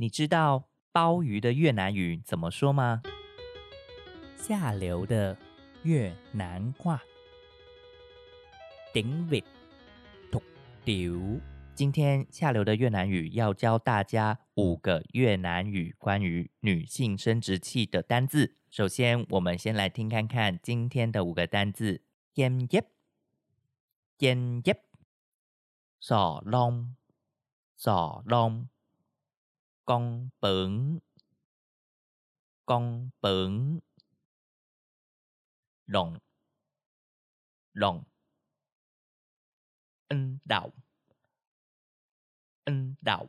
你知道鲍鱼的越南语怎么说吗？下流的越南话。顶尾吐丢。今天下流的越南语要教大家五个越南语关于女性生殖器的单字。首先，我们先来听看看今天的五个单字：尖叶、尖叶、sò long、sò long、公本、公本、龙、龙、恩岛。恩岛。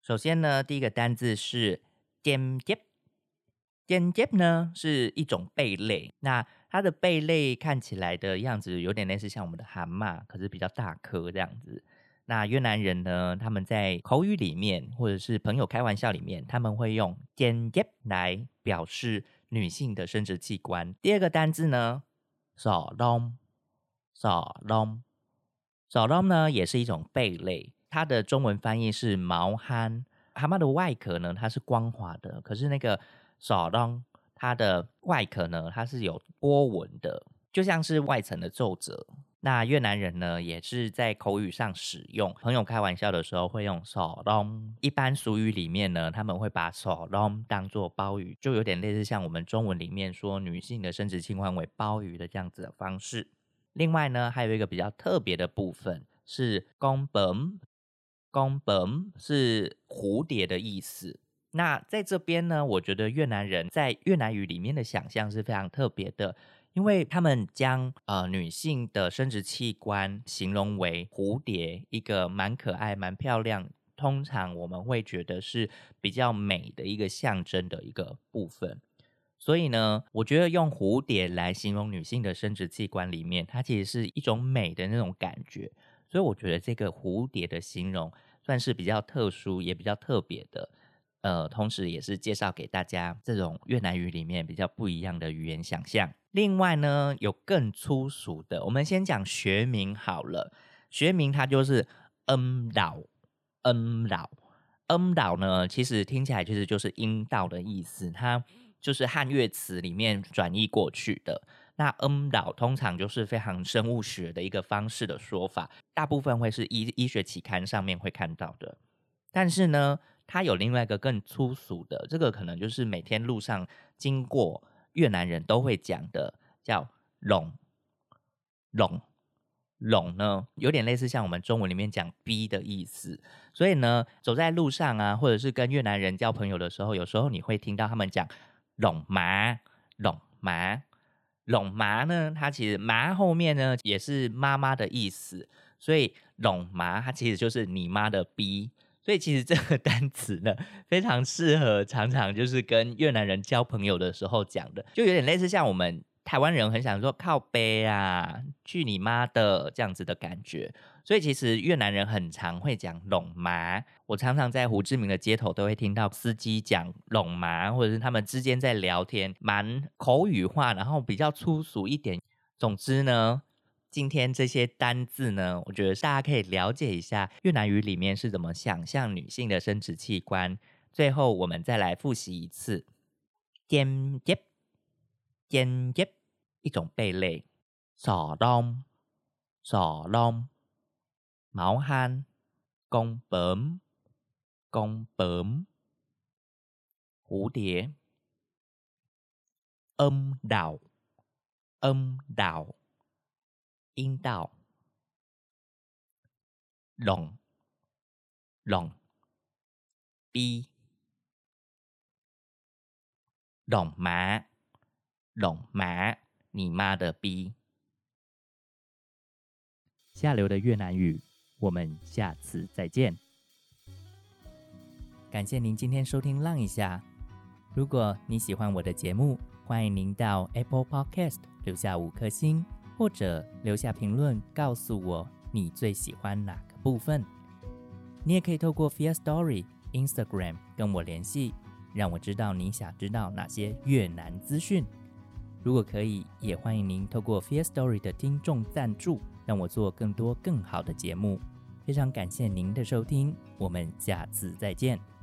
首先呢，第一个单字是尖尖。尖尖呢是一种贝类，那它的贝类看起来的样子有点类似像我们的蛤蟆，可是比较大颗这样子。那越南人呢，他们在口语里面或者是朋友开玩笑里面，他们会用尖叶来表示女性的生殖器官。第二个单字呢，sò long，sò long。小龙呢，也是一种贝类，它的中文翻译是毛蚶。蛤蟆的外壳呢，它是光滑的，可是那个小龙它的外壳呢，它是有波纹的，就像是外层的皱褶。那越南人呢，也是在口语上使用，朋友开玩笑的时候会用小龙。一般俗语里面呢，他们会把小龙当做鲍鱼，就有点类似像我们中文里面说女性的生殖器官为鲍鱼的这样子的方式。另外呢，还有一个比较特别的部分是“公本”，“公本”是蝴蝶的意思。那在这边呢，我觉得越南人在越南语里面的想象是非常特别的，因为他们将呃女性的生殖器官形容为蝴蝶，一个蛮可爱、蛮漂亮，通常我们会觉得是比较美的一个象征的一个部分。所以呢，我觉得用蝴蝶来形容女性的生殖器官里面，它其实是一种美的那种感觉。所以我觉得这个蝴蝶的形容算是比较特殊，也比较特别的。呃，同时也是介绍给大家这种越南语里面比较不一样的语言想象。另外呢，有更粗俗的，我们先讲学名好了。学名它就是恩岛，恩岛，恩岛呢，其实听起来其实就是阴道的意思。它就是汉乐词里面转译过去的。那恩岛通常就是非常生物学的一个方式的说法，大部分会是医医学期刊上面会看到的。但是呢，它有另外一个更粗俗的，这个可能就是每天路上经过越南人都会讲的，叫“拢拢拢”呢，有点类似像我们中文里面讲“逼”的意思。所以呢，走在路上啊，或者是跟越南人交朋友的时候，有时候你会听到他们讲。拢麻，拢麻，拢麻呢？它其实麻后面呢也是妈妈的意思，所以拢麻它其实就是你妈的逼。所以其实这个单词呢，非常适合常常就是跟越南人交朋友的时候讲的，就有点类似像我们台湾人很想说靠背啊，去你妈的这样子的感觉。所以其实越南人很常会讲“拢麻”，我常常在胡志明的街头都会听到司机讲“拢麻”，或者是他们之间在聊天，蛮口语化，然后比较粗俗一点。总之呢，今天这些单字呢，我觉得大家可以了解一下越南语里面是怎么想象女性的生殖器官。最后我们再来复习一次：尖叶、尖叶，一种贝类；少龙、少龙。毛蚶、公本、公本、蝴蝶、âm đạo、âm đạo、阴道、龙、龙、逼、龙妈、龙妈，你妈的逼！下流的越南语。我们下次再见。感谢您今天收听《浪一下》。如果你喜欢我的节目，欢迎您到 Apple Podcast 留下五颗星，或者留下评论告诉我你最喜欢哪个部分。你也可以透过 Fear Story Instagram 跟我联系，让我知道你想知道哪些越南资讯。如果可以，也欢迎您透过 Fear Story 的听众赞助。让我做更多更好的节目。非常感谢您的收听，我们下次再见。